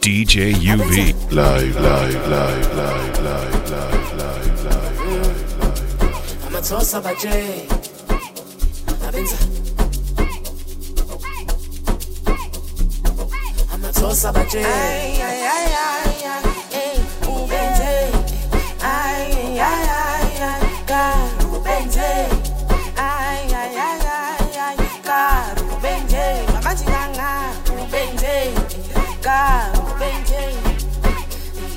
DJ UV. Live, live, live, live, live, live, live, live. amathosa baje abenza amathosa baje ay ay ay ay ay ubenze ay ay ay ay ka ubenze ay ay ay ay ay ka ubenze mama jinganga ubenze ka ubenze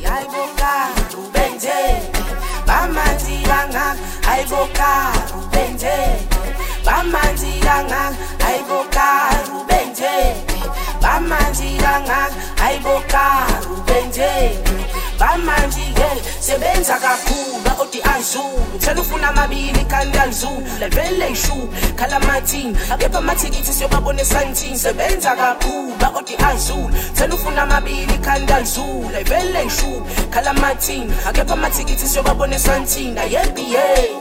ayiboka ubenze bamanzi kangaka ayiboka ubenze bamanzi kangaka ayiboka ubenze bamanje-ke angaka hayi bokaru benjeni bamanje-ke sebenza kakhulu odi azulu. Thela ufuna amabili kanti alizula vele yishulu khala mathini kepha amathikithi siyobabona esantini. Sebenza kakhulu odi azulu. Thela ufuna amabili kanti alizula vele yishulu khala mathini kepha amathikithi siyobabona esantini. Ayebi ye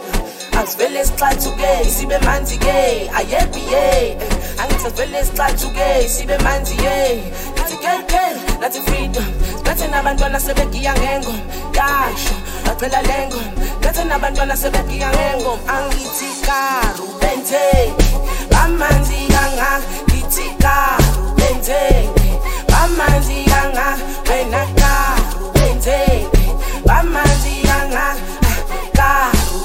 asivele sixathuke sibe manzi-ke ayebi ye. Angithi asivele sixathuke sibe manzi ye nathi keke nathi freedom. Nathi nabantwana sebegiya ngengoma yasho bacela lengoma nathi nabantwana sebegiya ngengoma angithi karu benze. Bamanzi kangaka ngithi karu benze. Bamanzi kangaka wena karu benze. Bamanzi kangaka karu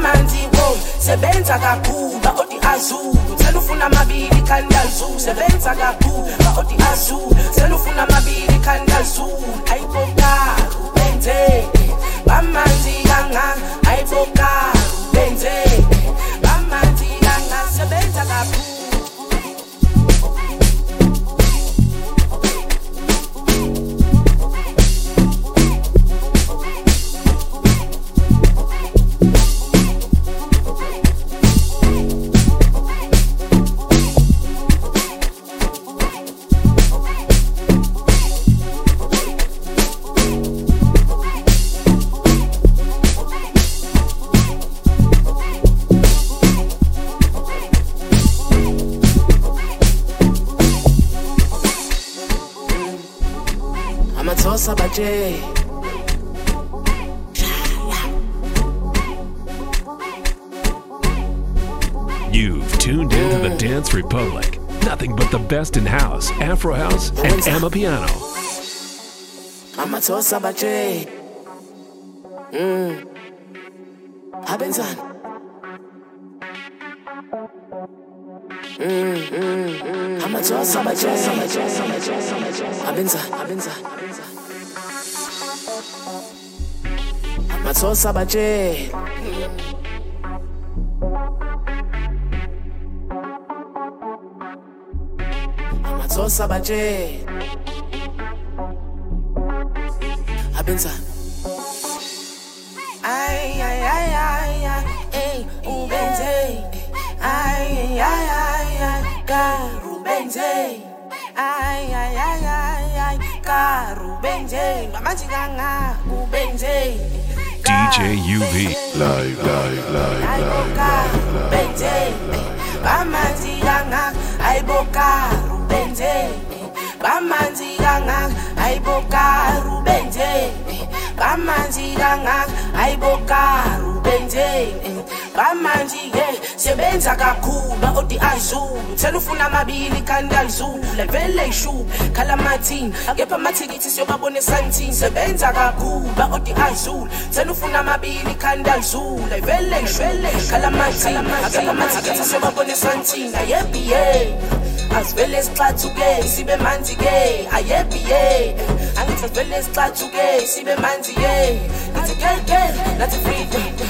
amanzi wo sebenza kakhulu baoti azulu. Selufuna amabili kanti azulu sebenza kakhulu baoti azulu. Selufuna amabili kanti azulu ayibokali benzeke bamanzi kangaka ayibokali benzeke best in house, Afro house, and Amapiano. amathosa baje mm. Abenzani Mm, mm, mm. amathosa baje abenzani abenzani amathosa baje amathosa baje abenzani ay ay ay ay ay ey ubenze ay ay ay ay karubenze ay ay ay ay ay karubenze manje kanga kubenze DJ UV. Live, live, live, ayiboka rubenze bamanzi kanga ayiboka rubenze bamanzi kanga ayiboka rubenze bamanzi ngamanje ye sebenza kakhulu odi azulu. Thela ufuna amabili kanti anzula vele ishumi khala mathini akepha amathikithi siyobabonisa nthini sebenza kakhulu odi azulu. Thela ufuna amabili kanti anzula vele ishwele khala mathini akepha amathikithi siyobabonisa nthini ayebi ye asivele sixathuke sibe manzi ke ayebi ye angithi asivele sixathuke sibe manzi ye ngithi gel gel nathi freedom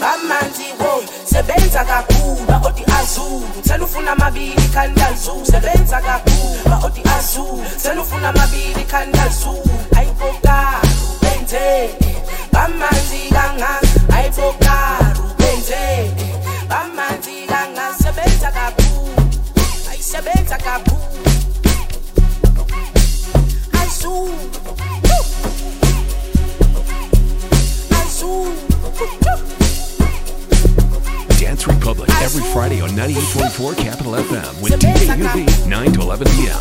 bamanzi wo sebenza kakhulu baodi azulu. Selufuna amabili khanda zulu sebenza kakhulu baodi azulu. Selufuna amabili khanda zulu ayibokala ubenze bamanzi kanga ayibokala ubenze bamanzi kanga sebenza kakhulu ayisebenza kakhulu. Azulu. Azulu. Dance Republic every Friday on 98.4 Capital FM with DJ UV 9 to 11 p.m.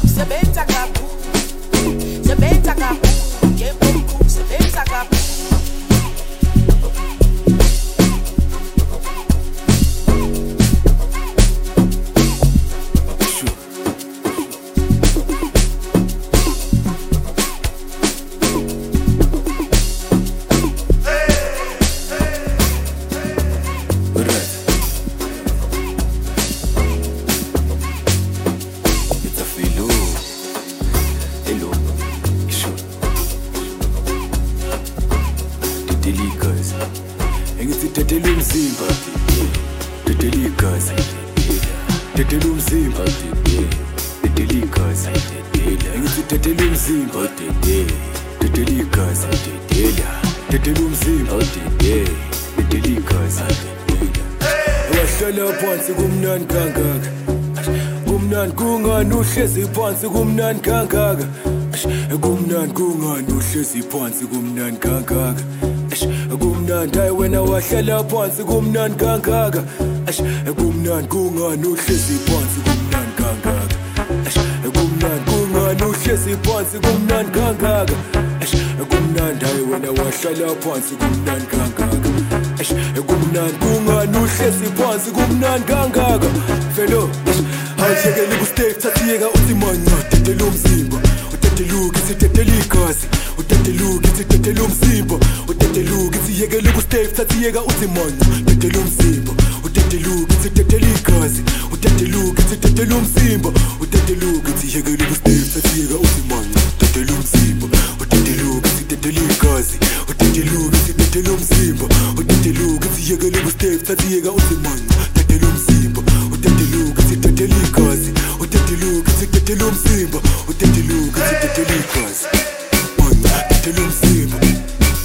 phansi kumnani kangaka. Kumnani kungani uhlezi phansi kumnani kangaka. Kumnandi hayi wena wahlala phansi kumnani kangaka. Kumnani kungani uhlezi phansi kumnani kangaka. Kumnandi kungani uhlezi phansi kumnani kangaka. Kumnandi hayi wena wahlala phansi kumnani kangaka. Kumnandi kungani uhlezi phansi kumnandi kangaka. Velo awuhlekeli kustake thathiyeka uthi manya dedela umzimba. Udedeluka ithi dedela igazi. Udedeluka ithi dedela umzimba. Udedeluka ithi yekela ukustake thathiyeka uthi manya dedela umzimba. Udedeluka ithi dedela igazi. Udedeluka ithi dedela umzimba. Udedeluka ithi yekela ukustake thathiyeka uthi manya dedela umzimba. Udedeluka ithi dedela igazi. Udedeluka ithi dedela umzimba. Udedeluka ithi yekela ukustake thathiyeka uthi manya dedela umzimba udedeluka ithi dedela igazi udedeluka ithi dedela umzimba udedeluka ithi dedela igazi manya dedela umzimba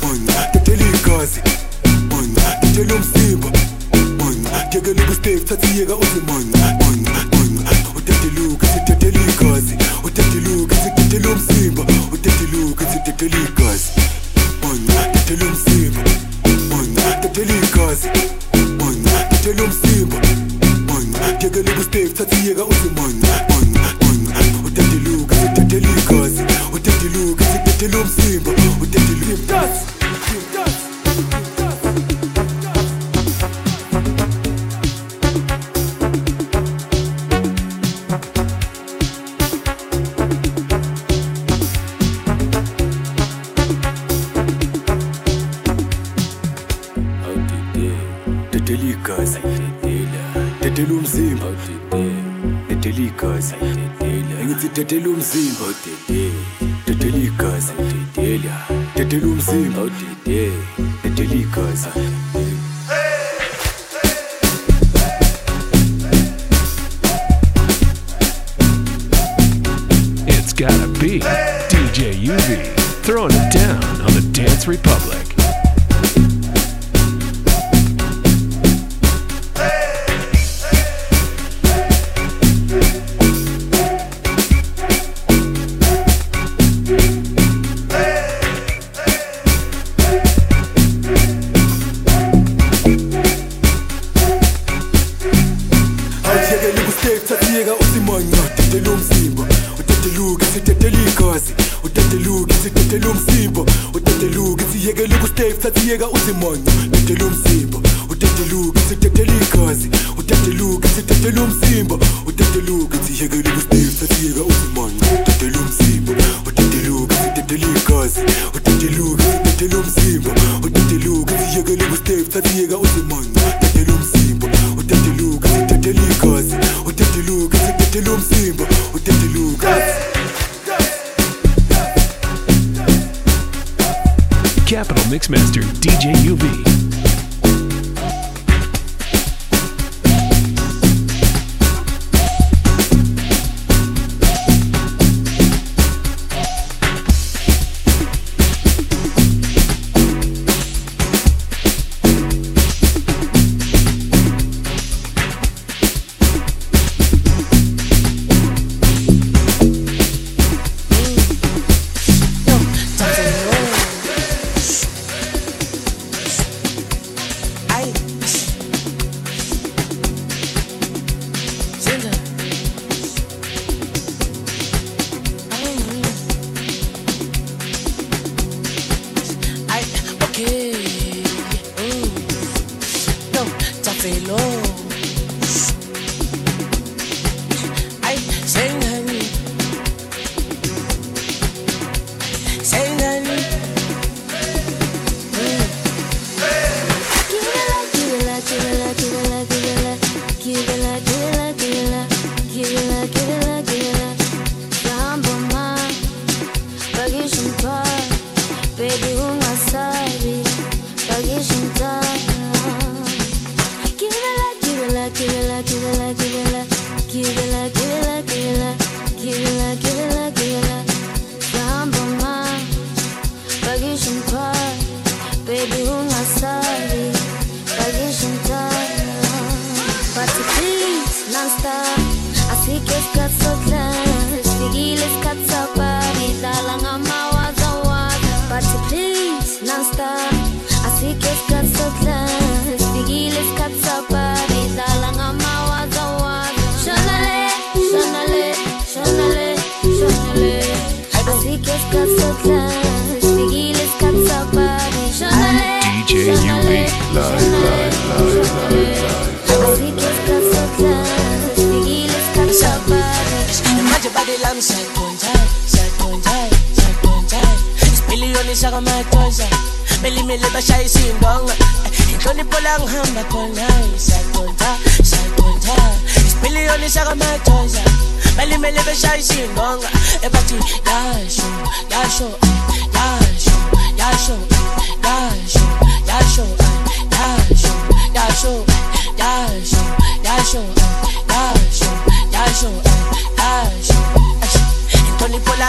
manya dedela igazi manya dedela umzimba manya yekela ukustake thathiyeka manya manya udedeluka ithi dedela igazi udedeluka ithi dedela umzimba udedeluka ithi dedela igazi ukustake thathiyeka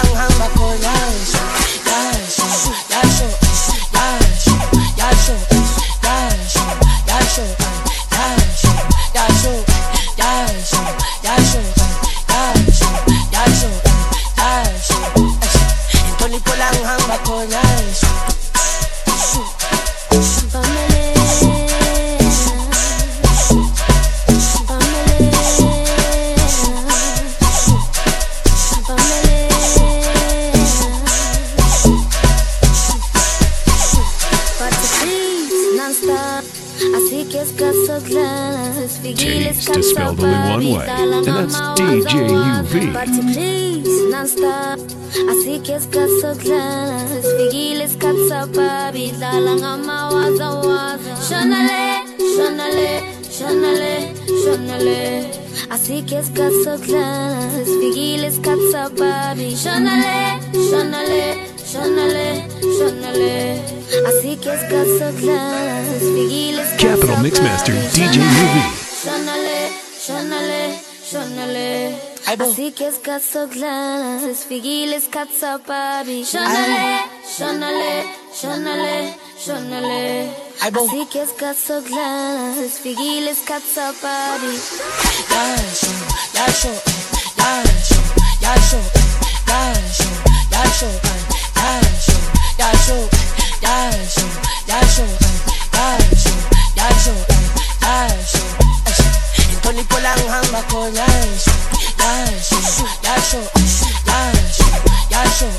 long Asike isikhathi sokudlala sifikile isikhathi sababi shonale shonale shonale shonale asike isikhathi sokudlala sifikile isikhathi sababi yasho yasho yasho yasho yasho yasho yasho yasho yasho yasho yasho yasho yasho inhlonipho la ngihamba khona yasho yasho yasho yasho yasho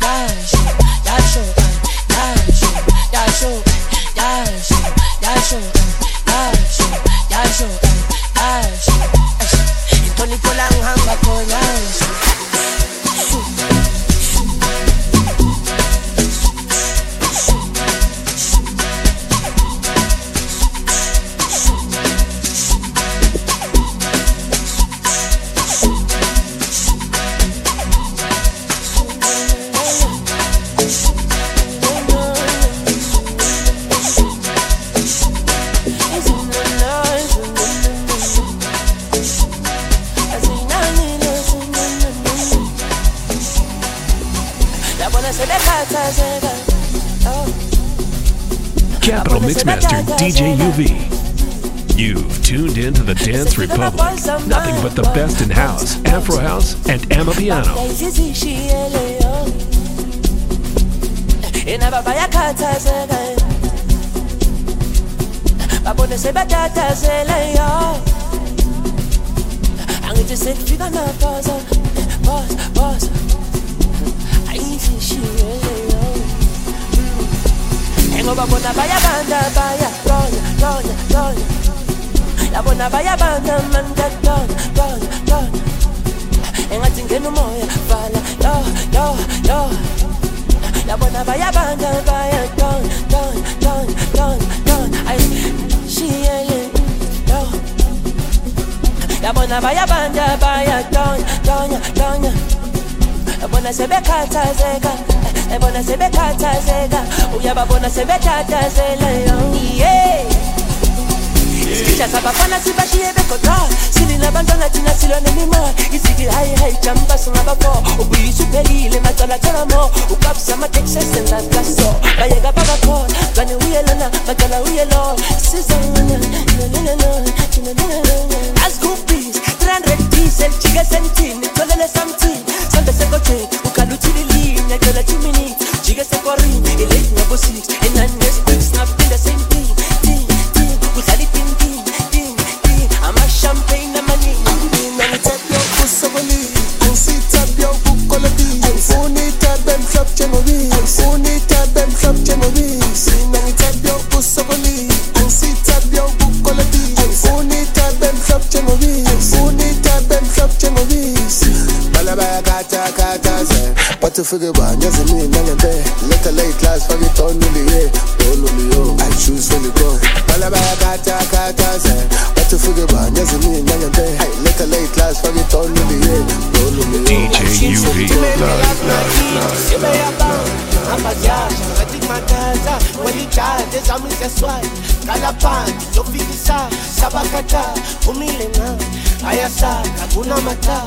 yasho yasho yasho yasho yasho yasho yasho yasho yasho inhlonipho la ngihamba khona yasho yabona Oh. Capital Mixmaster, DJ UV. You've tuned into the Dance Republic. Nothing but the best in house, Afro House, and Amapiano. yena bayakhathazeka Eh, she really own. Hang over bona baya banda baya run run run. La bona baya banda manda run run run. Eh, Engathi ngena umoya vala yo yo yo. La bona baya banda baya run run run run run. I she really yo. La bona baya banda baya run run run. bona sebekhathazeka. Eh, bona sebekhathazeka. Uyababona sebethathazeleyo yeah. Isikisha sabafana sibashiye begoda. Silinabantwana thina silwa nemimoya iziki hayi hayi jamba singabafo ubuyisa uphelile macalacaramo ukabisa ama-texesenza kaso. Bayeka babakhona kani uyelona macala uyelona sizana azikubhisi 300 diesel jike sentini tholele something sekoche ukaluthililinya jola chimini jike sekorinya eletinya bosix enannesqi ze Bathi ufike banyaze mina ngempe Later late class fake it on On uli yo I choose when you go Bala bayakata kata ze Bathi ufike banyaze mina ngempe Later late class fake it on uli ye On uli yo DJ UV. abatyasha welijade zami zeswayi kalaphansi zofikisa sabakata umile nga ayasaka kunamata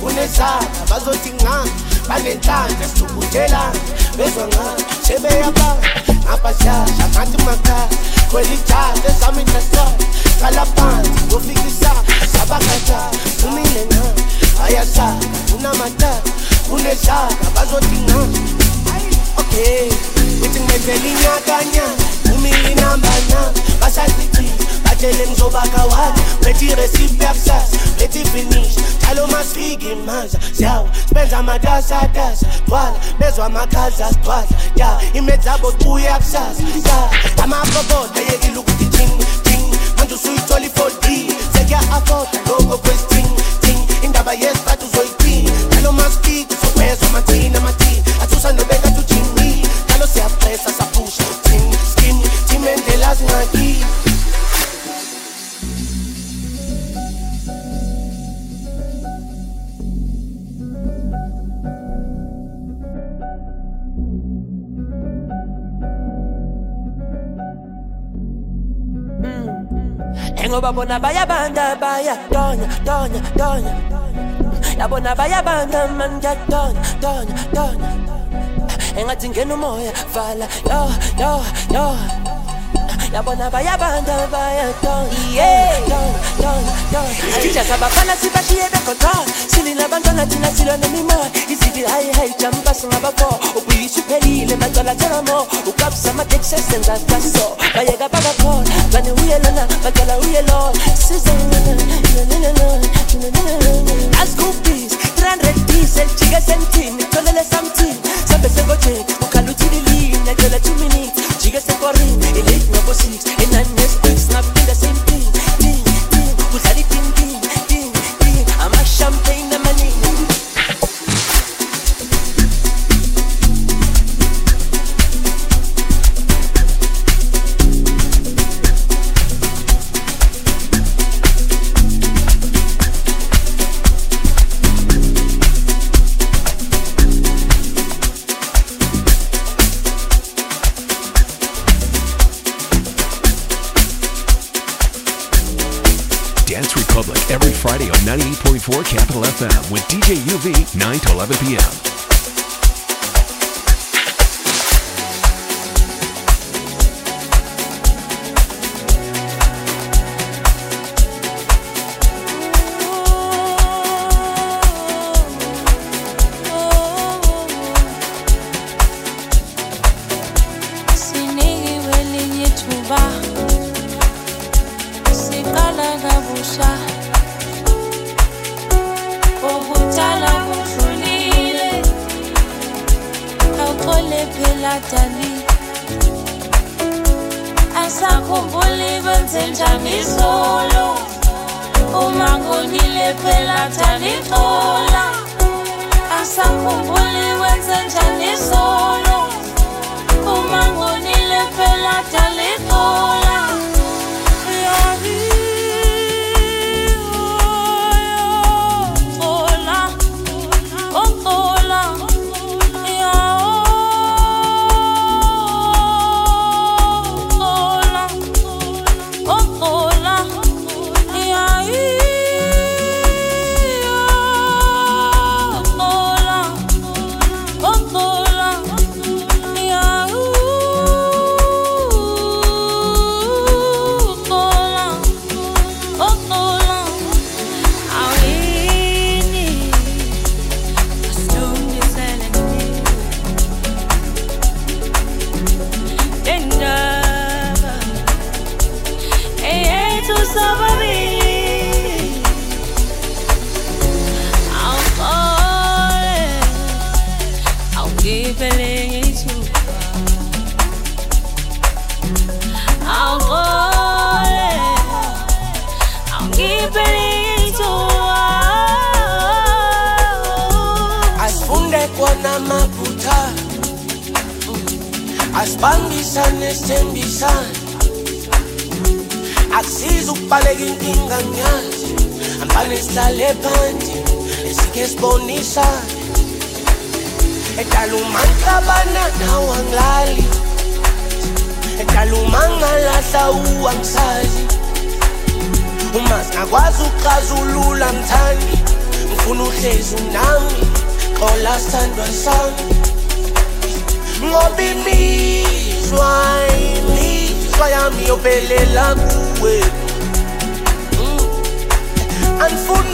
kunezaka bazothi nga banenhlanhla sihlukuthelana bezwa nga sebeyaba ngabadlahla ngathi makala kwelijazi esami nhlahla kalaphansi kofikisa sabakata kumile nga ayasaka kunamataka kuneshaka bazodingana okay uthi ngibenzela inyakanyana kumile inambana basazijile Katele mzobaka wazi Plenty recipe abscess Plenty finish. Talo masfigi manza Sawa Spenza madasa dasa Twala Bezwa makaza Twala Ya Imedzabo tuye abscess Ya. Amafoboda yegilu kuti ting Ting. Manje usuyithola i-4D Sekiya afota Logo kwesi ting Ting. Indaba yes Engoba bona bayabanda bayatonya tonya tonya yabona bayabanda man ngiyatonya tonya tonya engathi ngena umoya vala yo yo yo yabona bayabanda bayatonichakabafana sibashiyebekota silinabantwana thina silwanemimo izibihayihayijambasingabakho ubuyisuphelile macalacaramo ukabsa amateksesenzataso bayeka babakhona banehuyelona bacala huyelona sizaa ascoopis 300 diesel jike sentin itholele something. Lona bacala uye lona ascoopis 300 diesel jike sentini tholele samthini sambe sekojeni ukhala uthile lini ngiyacela two minutes jike sekwarini ilate ngabo-six enani nesi-six ngaphinde same Friday on 98.4 Capital FM with DJ UV 9 to 11 p.m.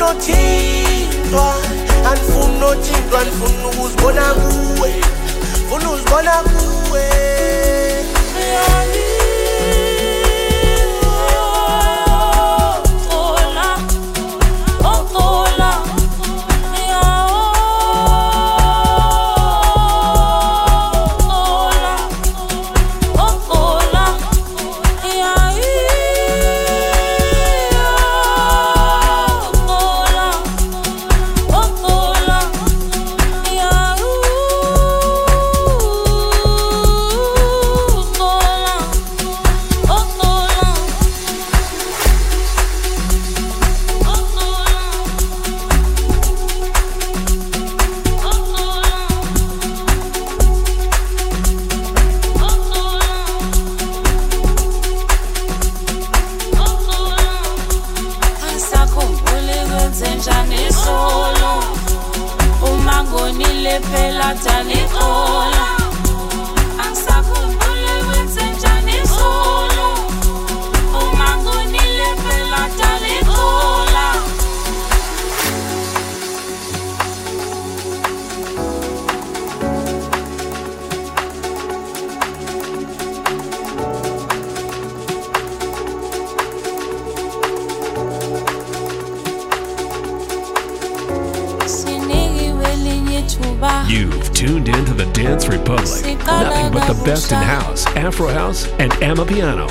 No chingwa, and fun no andifuni and ndifuna ukuzibona kuwe ndifuna uzibona kuwe yeah, yeah. Alabama Piano.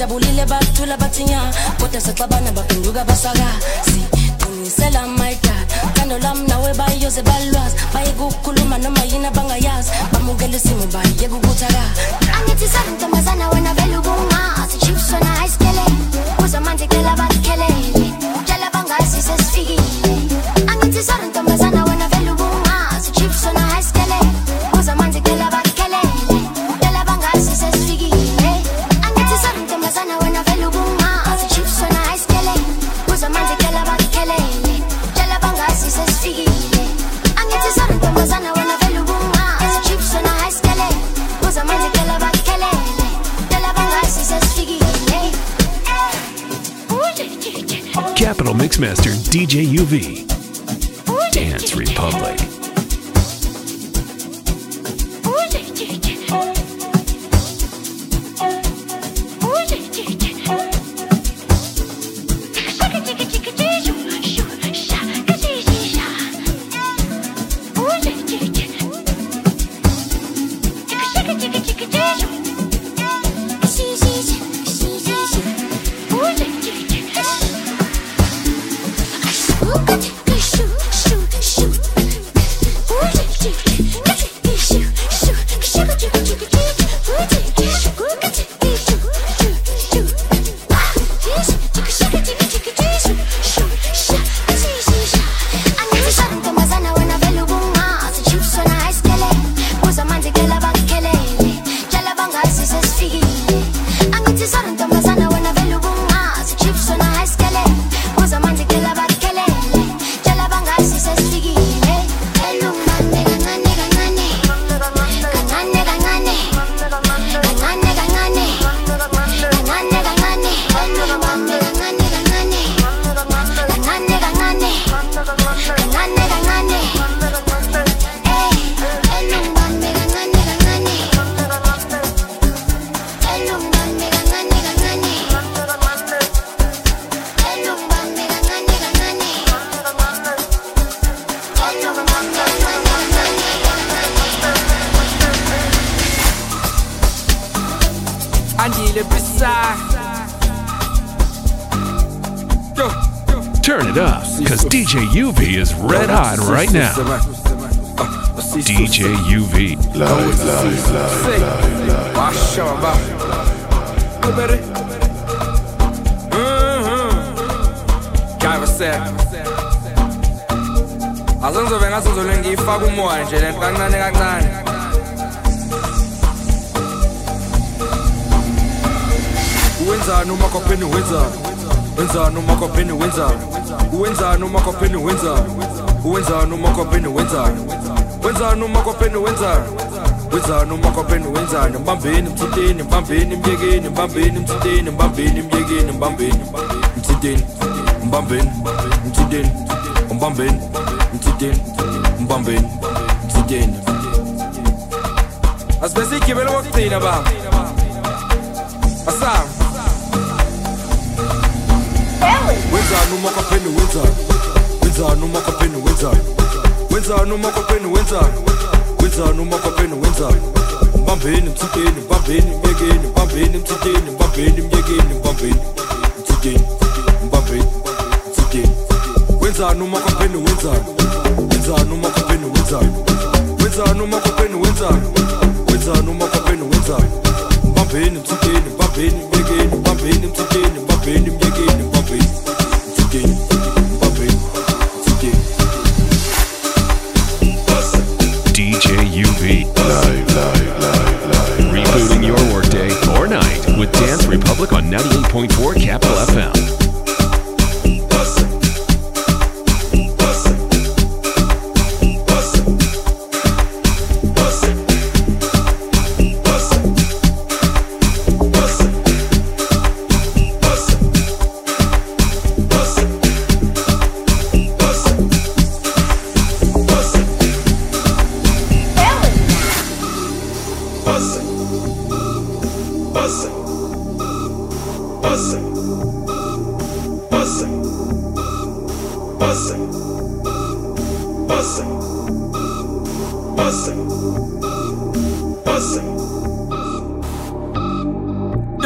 Manje jabulile bathula bathinya kodwa saxabana baphenduka basakazi qinisela maidal thando lam nawe bayoze balwazi bayekukhuluma noma yini abangayazi bamukela isimo bayeka ukuthaka angithi santomazana wena vele ubungazi chips wena ayisikele kuzamanzi cela bakhelele tshela bangazi Mixmaster DJ UV. the beside. Turn it up, cause DJ UV is red hot right now. DJ UV. Lengi ifa kumoya nje kancane. Wenzani uma kopheni wenzani Wenzani uma kopheni wenzani Wenzani uma kopheni wenzani Wenzani uma kopheni wenzani Wenzani uma kopheni wenzani Wenzani uma kopheni wenzani? Mbambeni mthinteni mbambeni myekeni mbambeni mthinteni mbambeni myekeni mbambeni mthinteni mbambeni mthinteni mbambeni mthinteni mbambeni mthinteni. Asibe sigibele kokugcina baba Asam. Wenzani uma kwapheni wenzani? Wenzani uma kwapheni wenzani? Wenzani uma kwapheni wenzani? Wenzani uma kwapheni wenzani? Mbambeni mthinteni mbambeni myekeni mbambeni mthinteni mbambeni myekeni mbambeni mthinteni mbambeni mthinteni wenzani uma kwapheni wenzani? Wenzani uma kwapheni wenzani? Wenzani uma kwapheni wenzani? Wenzani uma kwapheni wenzani? Mbambeni mthinteni mbambeni myekeni mbambeni mthinteni mbambeni myekeni mbambeni game.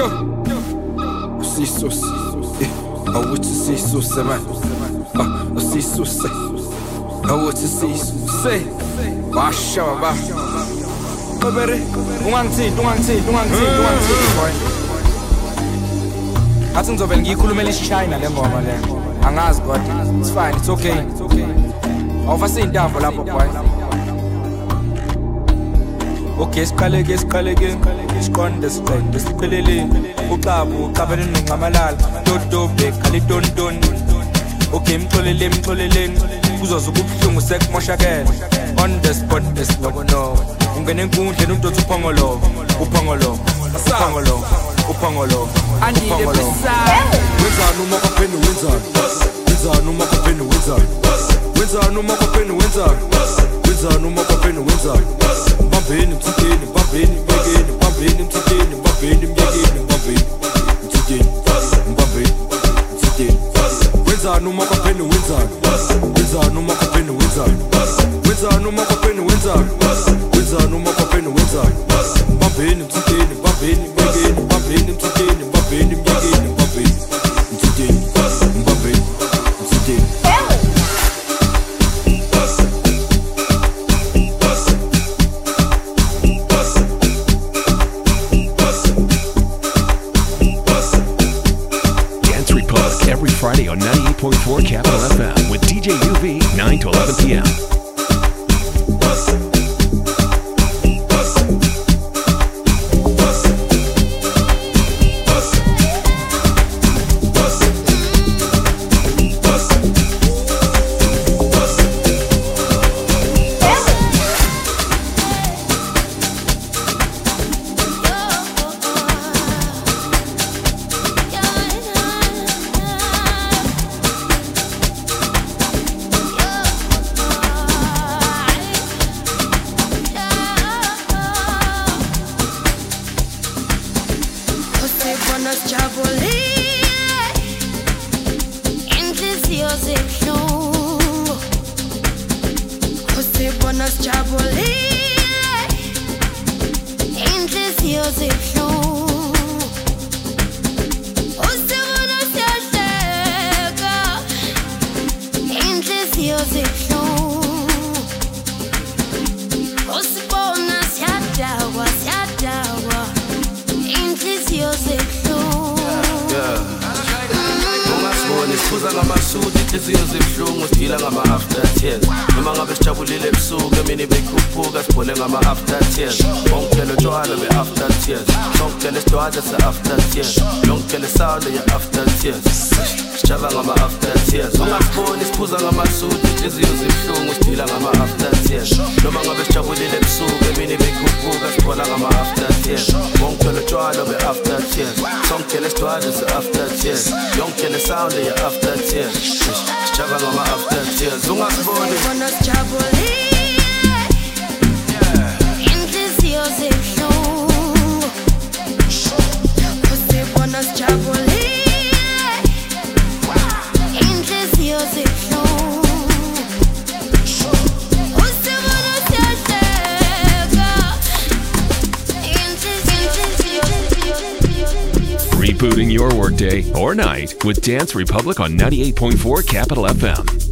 Yo, siso eh, awuthi sisuse man. Ah sisuse awuthi sisuse basha ba babere ungangithinti ungangithinti ungangithinti ungangithinti boy athi ngizovela ngiyikhulumela isichina le ngoma le. Angazi kodwa it's fine it's okay. Awufasi intambo lapho boy okay siqaleke siqaleke siqonde siqonde siqeleleni ucabu ucabeleni ngamalala. Dodobhe khali tontoni. Okay mxolele mxoleleni kuzoza ukubuhlungu sekumoshakele. On the spot nesinobonoko ungene enkundleni umntothi uphongolova uphongolova uphongolova uphongolova wenzani uma kwapheni wenzani? Wenzani uma kwapheni wenzani? Wenzani uma kwapheni wenzani? Wenzani uma kwapheni wenzani? Mbambeni mthikeni, mbambeni mbekeni, mbambeni mthikeni, mbambeni myekeni, mbambeni mthikeni, mbambeni mthikeni. Wenzani uma kwapheni wenzani? Wenzani uma kwapheni wenzani? Wenzani uma kwapheni wenzani? Wenzani uma kwapheni wenzani? Mbambeni mthikeni, mbambeni mbekeni, mbambeni mthikeni, mbambeni myekeni, mbambeni mthikeni, mbambeni inhliziyo zibuhlungu sidila ngama-aftertears noma ngabe sijabulile ebusuku emini beyikhuphuka sibhole ngama-aftertears ongitshela utshwala be-aftertears songitshela isidwadla se-aftertears yongitshela isawulo ye-aftertears ye-after tears sijaba ngama-after tears. Ungasiboni siphuza ngamasuti inhliziyo zibuhlungu sidila ngama-after tears. Noma ngabe sijabulile ebusuku emini beyikhuphuka sibhola ngama-after tears. Ongithele utshwala be-after tears. Songithele isidwadla se-after tears. Yongithele sound ye-after tears. Sijaba ngama-after tears. Ungasiboni? Inhliziyo zibuhlungu. Usibona sijabulile Rebooting your workday or night with Dance Republic on 98.4 Capital FM.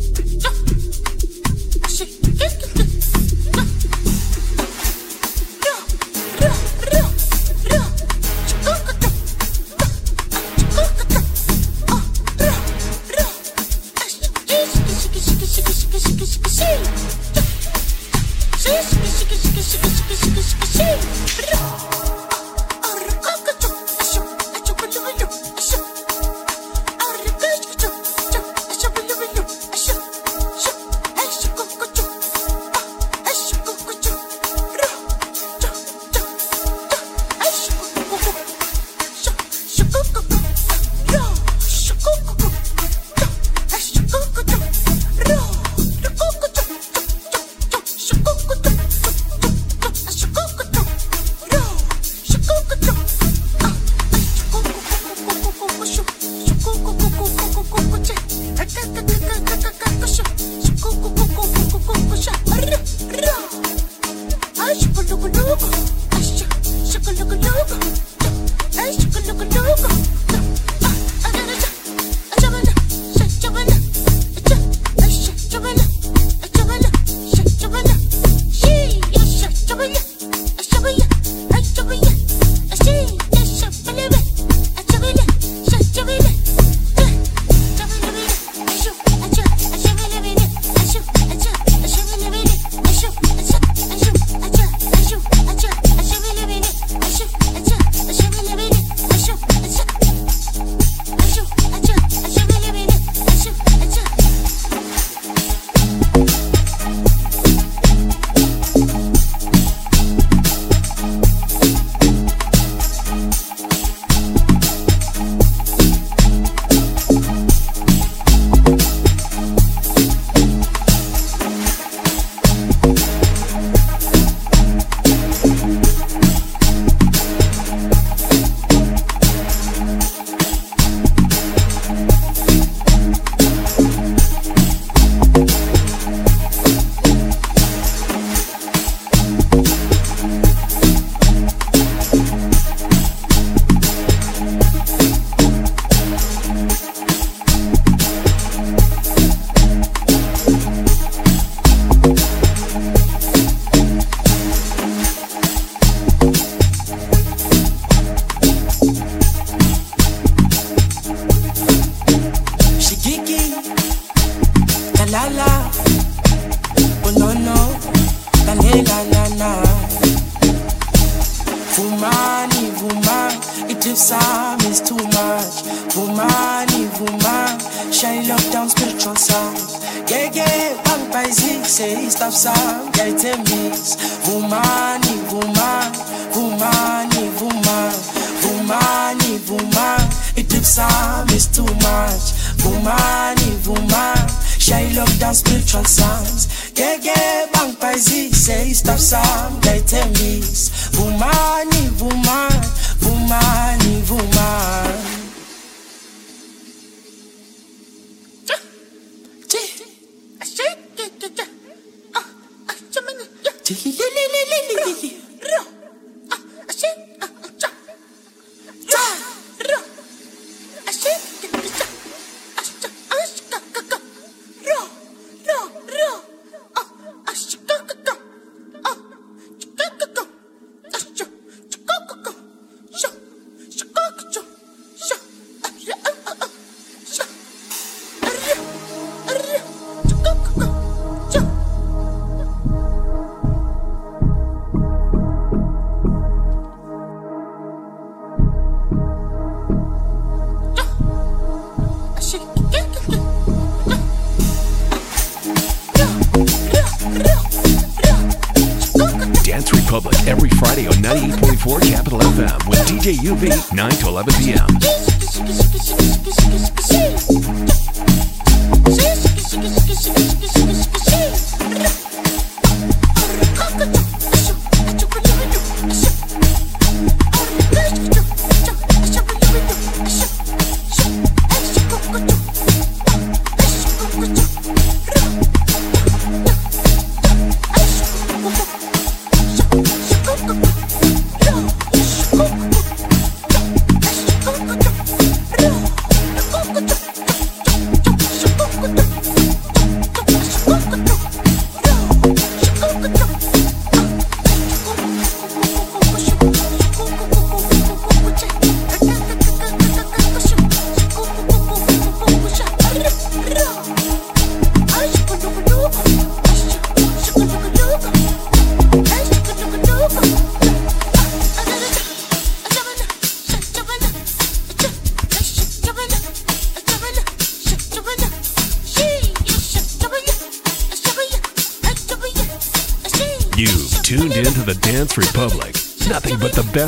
G-U-B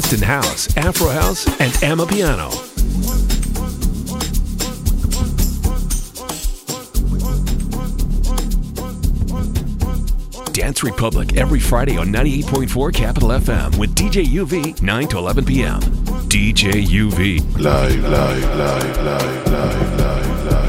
Boston House, Afro House, and Amapiano. Dance Republic every Friday on 98.4 Capital FM with DJ UV 9 to 11 p.m. DJ UV. Live, live, live, live, live, live, live.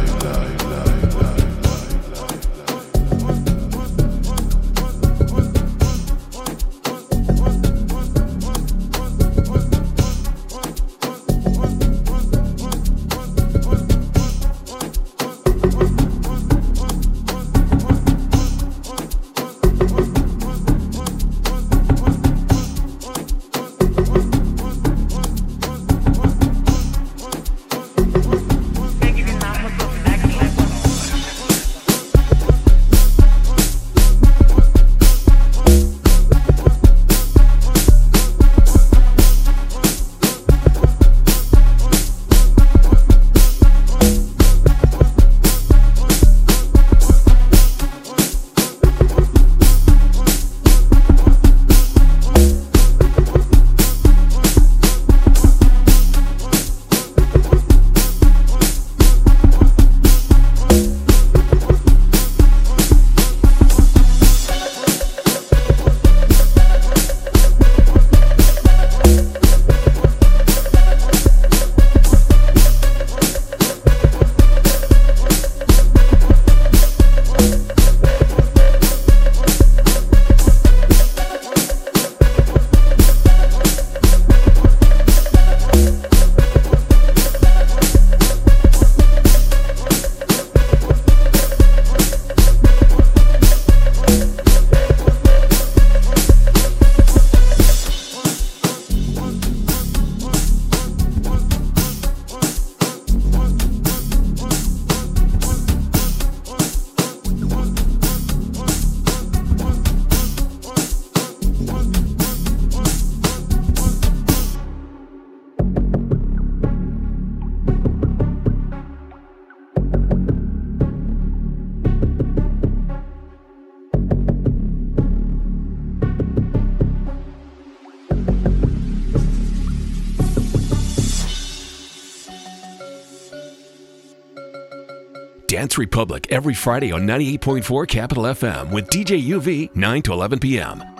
Republic every Friday on 98.4 Capital FM with DJ UV 9 to 11 p.m.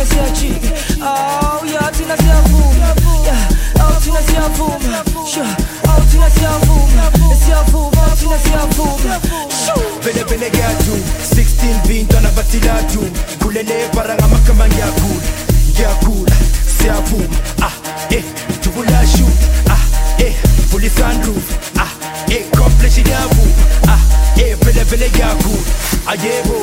vele thina siyajika awu ya thina siyavuma ya awu thina siyavuma sha awu thina siyavuma siyavuma awu thina siyavuma Shoo! vele vele kuyadu 16 bintwana bathilatu khulele para ngamakamba ngiyakhula ngiyakhula siyavuma ah eh. Jubulashu ah eh. Sunroof ah eh. Yavuma ah eh. Vele vele kuyakhula ayebo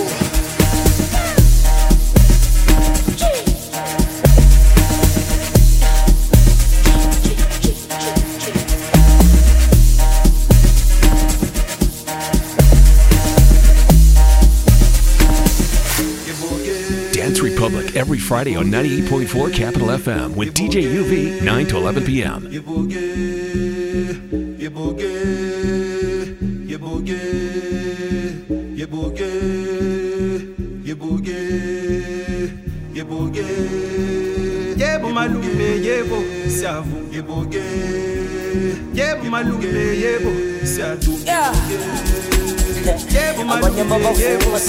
Friday on 98.4 Capital FM with DJ UV 9 to 11 p.m. yebo malume yebo siyavu yebo malume yebo siyadu yebo malume yebo babavuma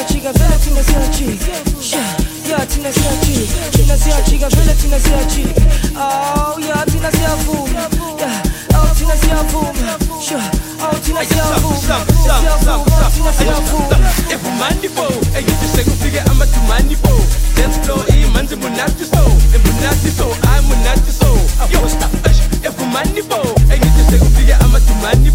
antiga, velha tinazinha antiga. Yeah, tinazinha antiga, tinazinha antiga, velha tinazinha antiga. Oh, yeah, tinazinha fuma. Yeah, oh, tinazinha fuma. Yeah, oh, tinazinha fuma. Tinazinha fuma, tinazinha fuma. Ebumani bo, egithi sekufike amatumani bo. Dance floor imanzi munati so, emunati so, ay munati so. Yo, stop, ebumani bo, egithi sekufike amatumani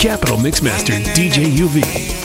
Capital Mixmaster DJ UV.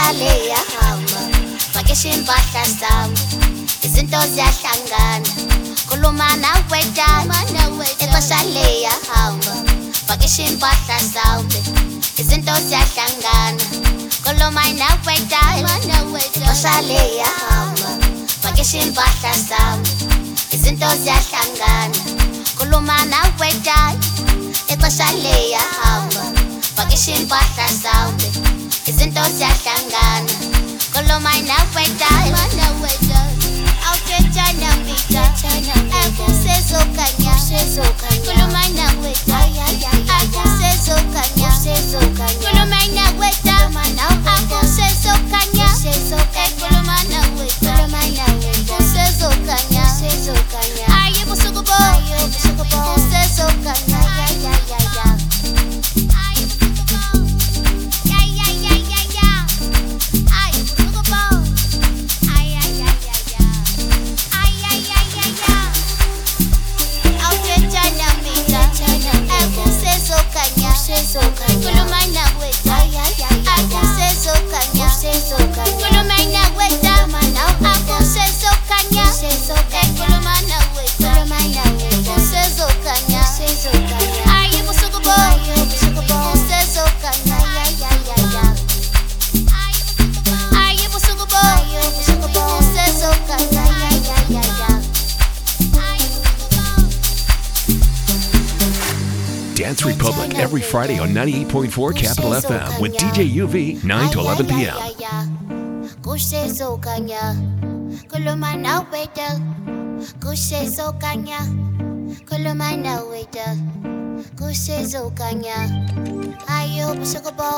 Ixesha liyahamba vakisha iimpahla zam izinto ziyahlangana khuluma nawe dala ixesha liyahamba vakisha iimpahla zawbe izinto ziyahlangana khuluma nawe dala ixesha liyahamba vakisha iimpahla zam izinto ziyahlangana khuluma nawe dala ixesha liyahamba thì xin tôi sẽ càng gần còn lâu mai nào quay trái. Mới nào quay trở ao trên trái. nào bị trở em cũng sẽ dỗ cả nhà. Còn lâu mai nào quay trái. Em cũng sẽ dỗ cả nhà. Còn lâu mai nào quay trái. Em cũng Friday on 98.4 Capital FM with DJ UV 9 to 11 p.m. kusezokanya khuluma nawe da kusezokanya khuluma nawe da kusezokanya ayo oh, busuku bo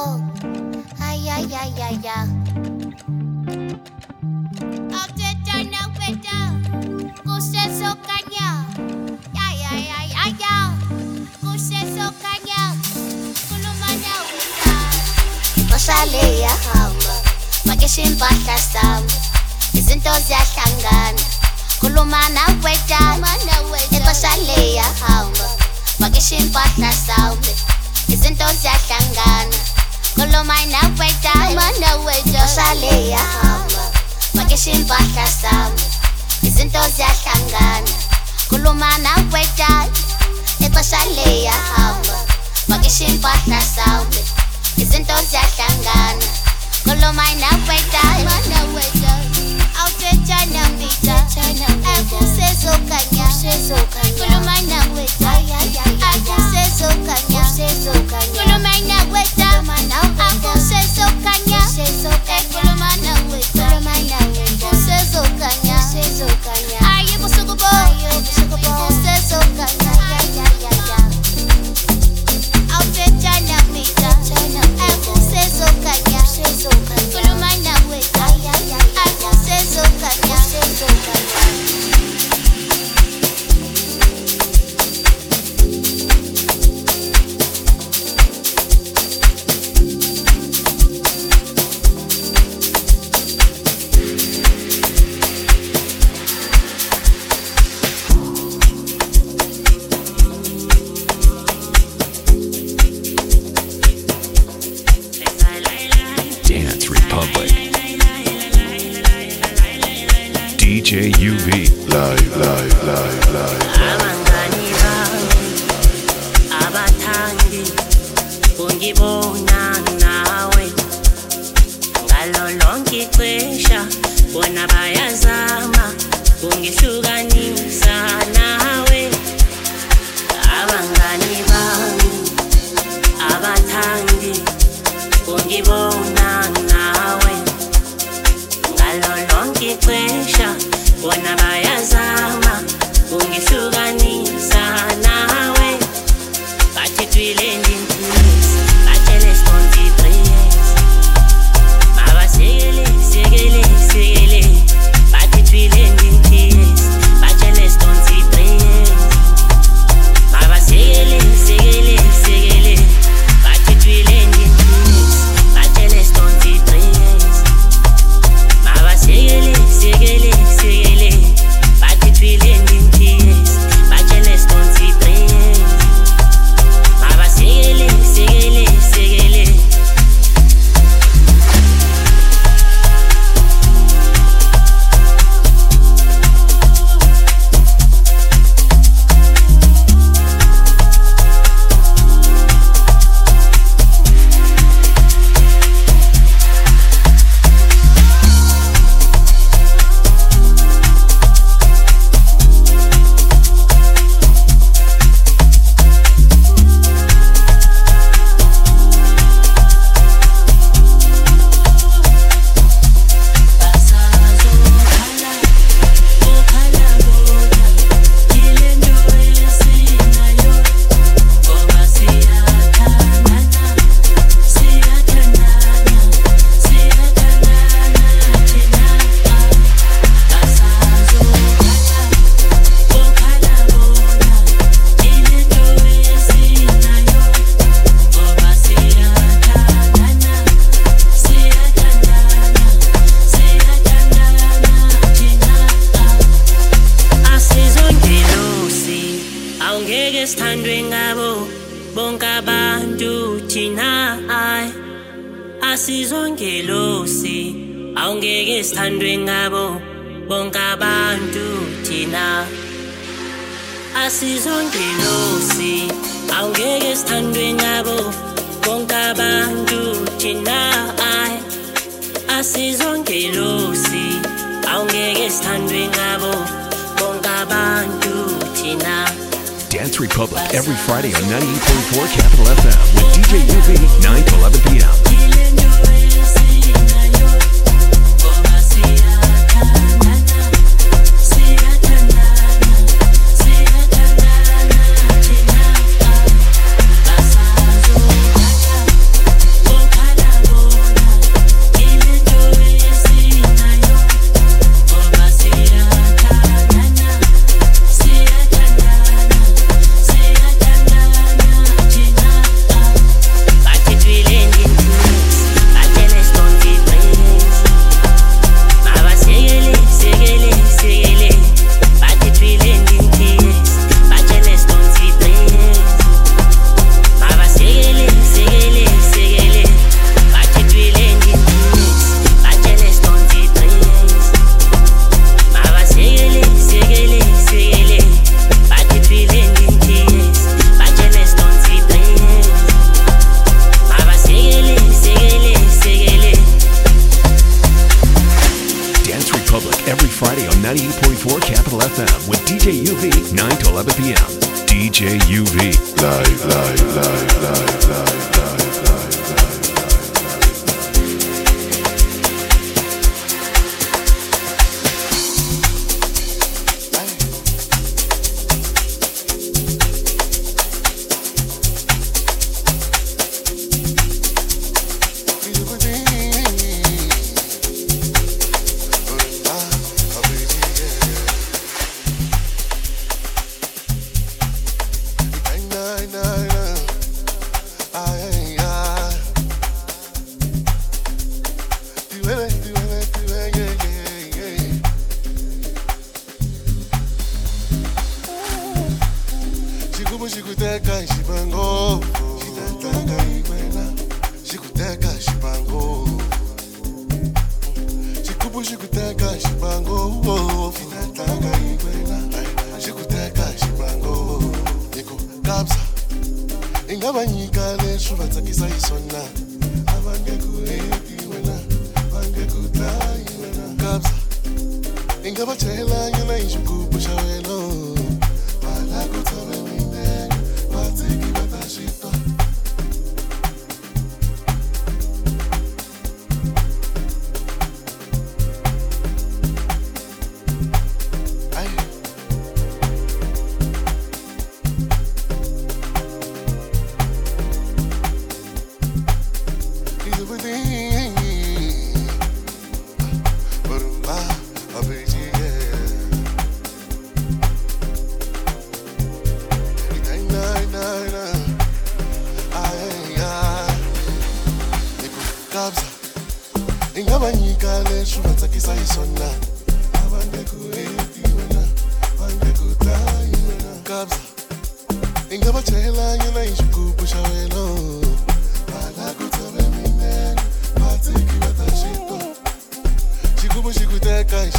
ayayayaya awuthetha ixesha liyahamba vakisha iimpahla zam izinto ziyahlangana khuluma nawe dala ixesha liyahamba vakisha iimpahla zam izinto ziyahlangana khuluma nawe dala ixesha liyahamba vakisha iimpahla zam izinto ziyahlangana khuluma nawe dala ixesha liyahamba vakisha iimpahla zam izinto ziyahlangana khuluma nawe dala awuthetshana mbita akusezokanya khuluma nawe dala akusezokanya khuluma nawe dala akusezokanya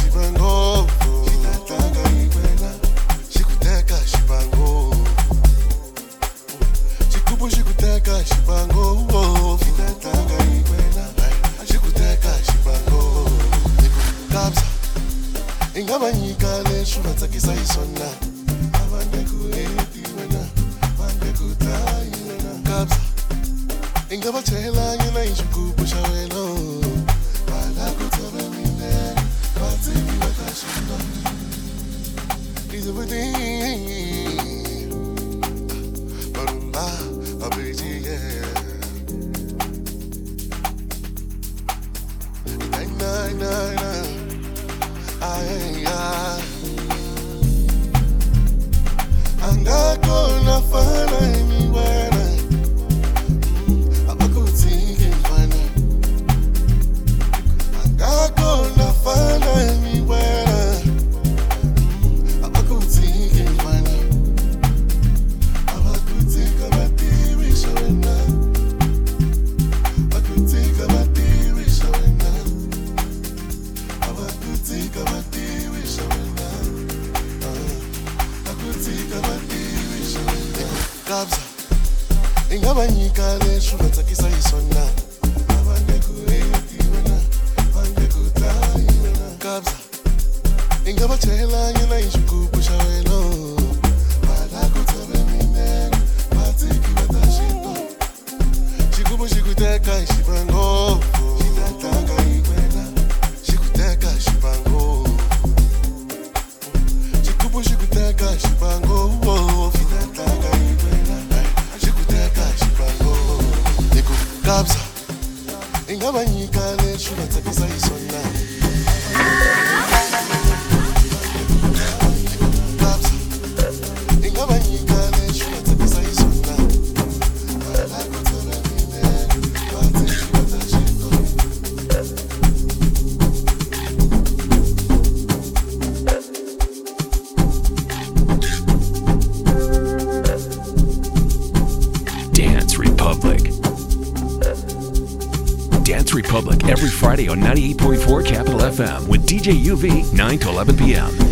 teka hi 98.4 Capital FM with DJ UV, 9 to 11 p.m.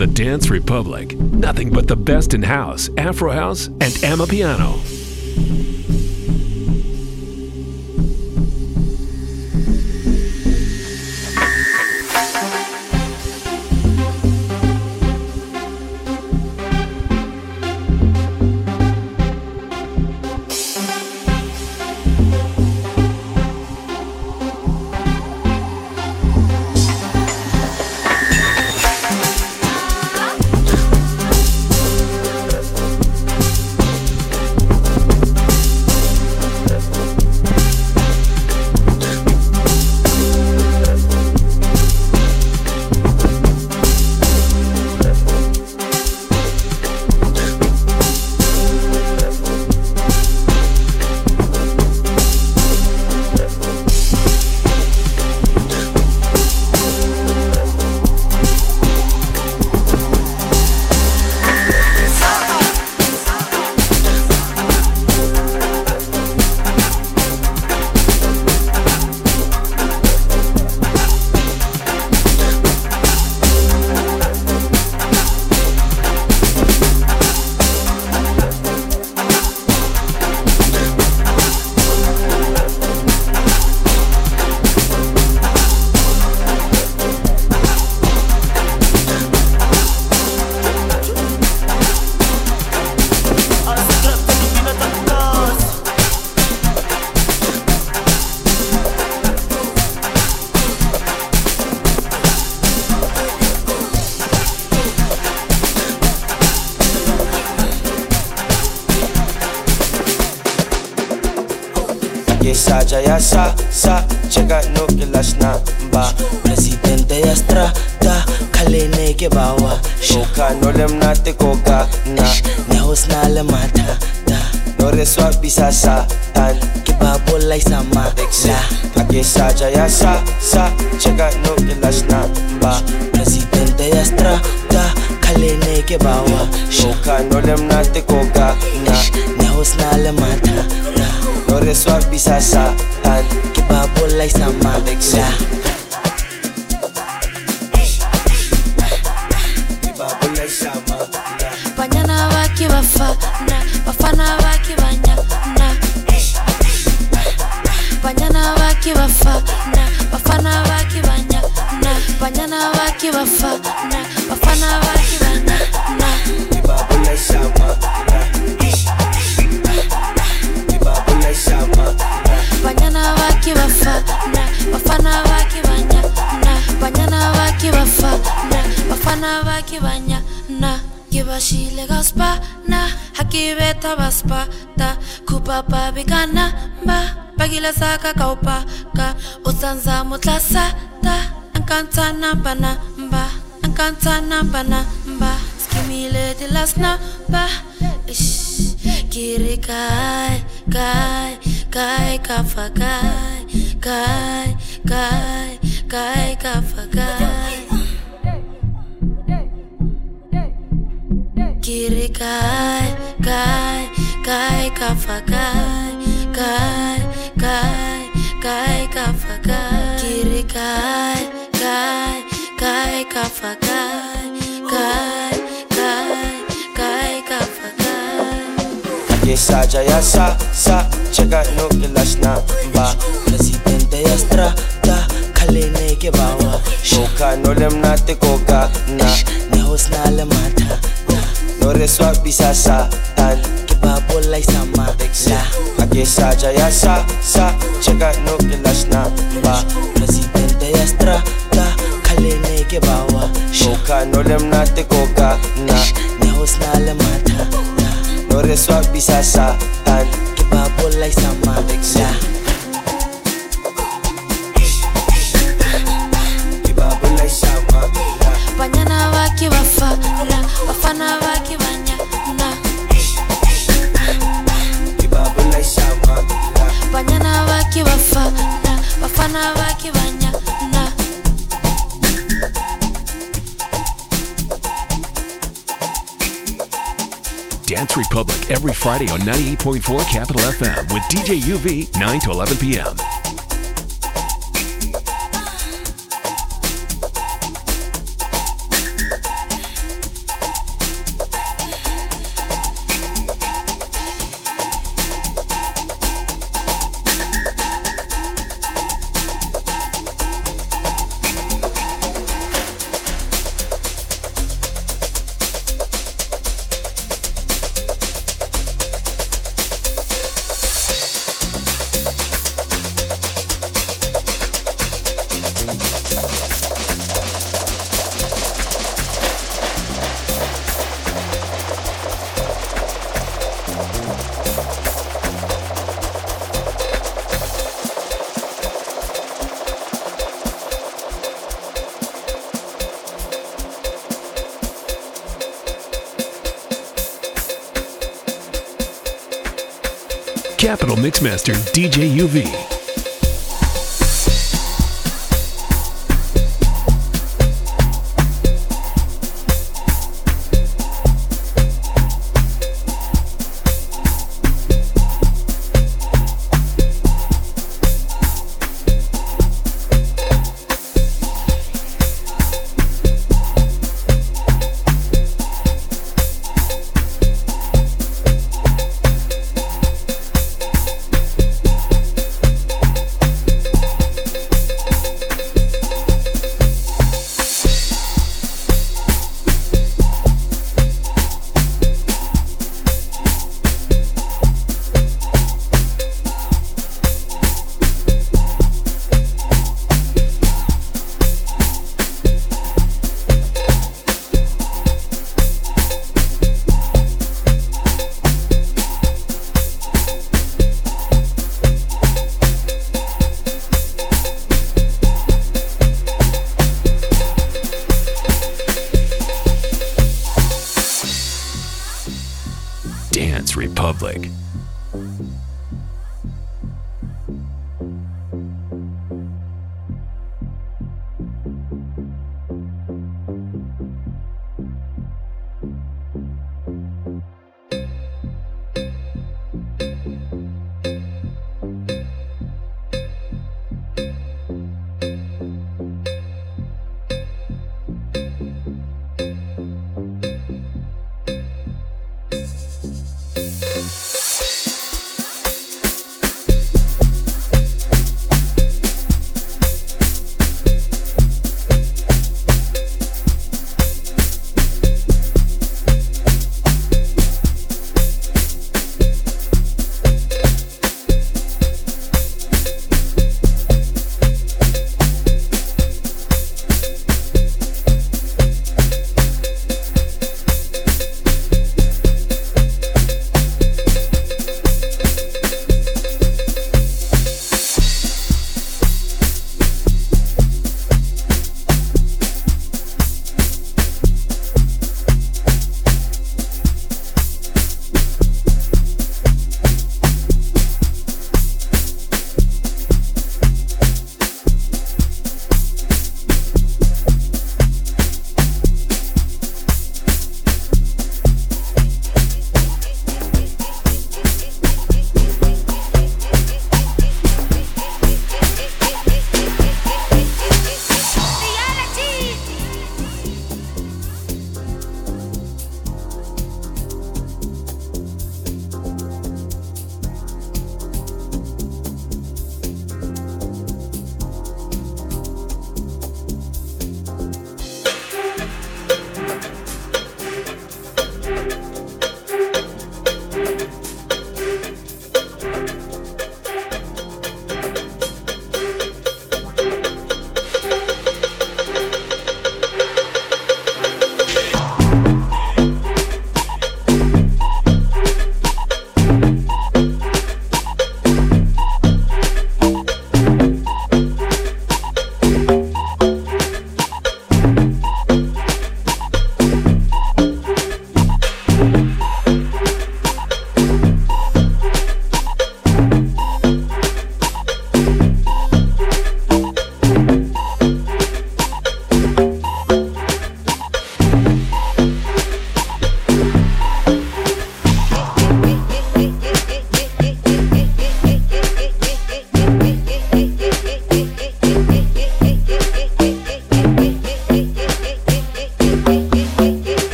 the Dance Republic. Nothing but the best in house, Afro House, and Amapiano. Baspata khupapa bikana ba bakile saka kaupaka usanza mutlasata ankantana bana mba ankantana bana mba skimile dilasna ba ish kiri kai kai kai kafa kai kai kai kai kafa kai. Kiri kai kai kai kafa kai kai kai kai kafa kai. Kiri kai kai kai kafa kai kai kai kai kafa kai. Akesaja ya sa sa cheka no kilas na ba Presidente ya strata Kalene ke bawa Shoka no lem na te koka na Nehos na le mata No reswa bisa sa tan Ke babola isama La Akesaja ya sa sa. Cheka no kilas na ba. Presidente ya strata Kalene ke bawa Shoka no lem na te koka na. Nehos na le mata No reswa bisa sa tan Ke babola isama La Babola isama banyana baki bafana bafana baki banyana bafana Dance Republic every Friday on 98.4 Capital FM with DJ UV 9 to 11 p.m. Capital Mixmaster DJ UV.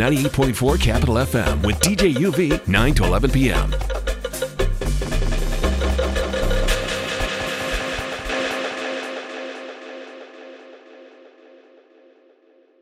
98.4 Capital FM with DJ UV 9 to 11 p.m.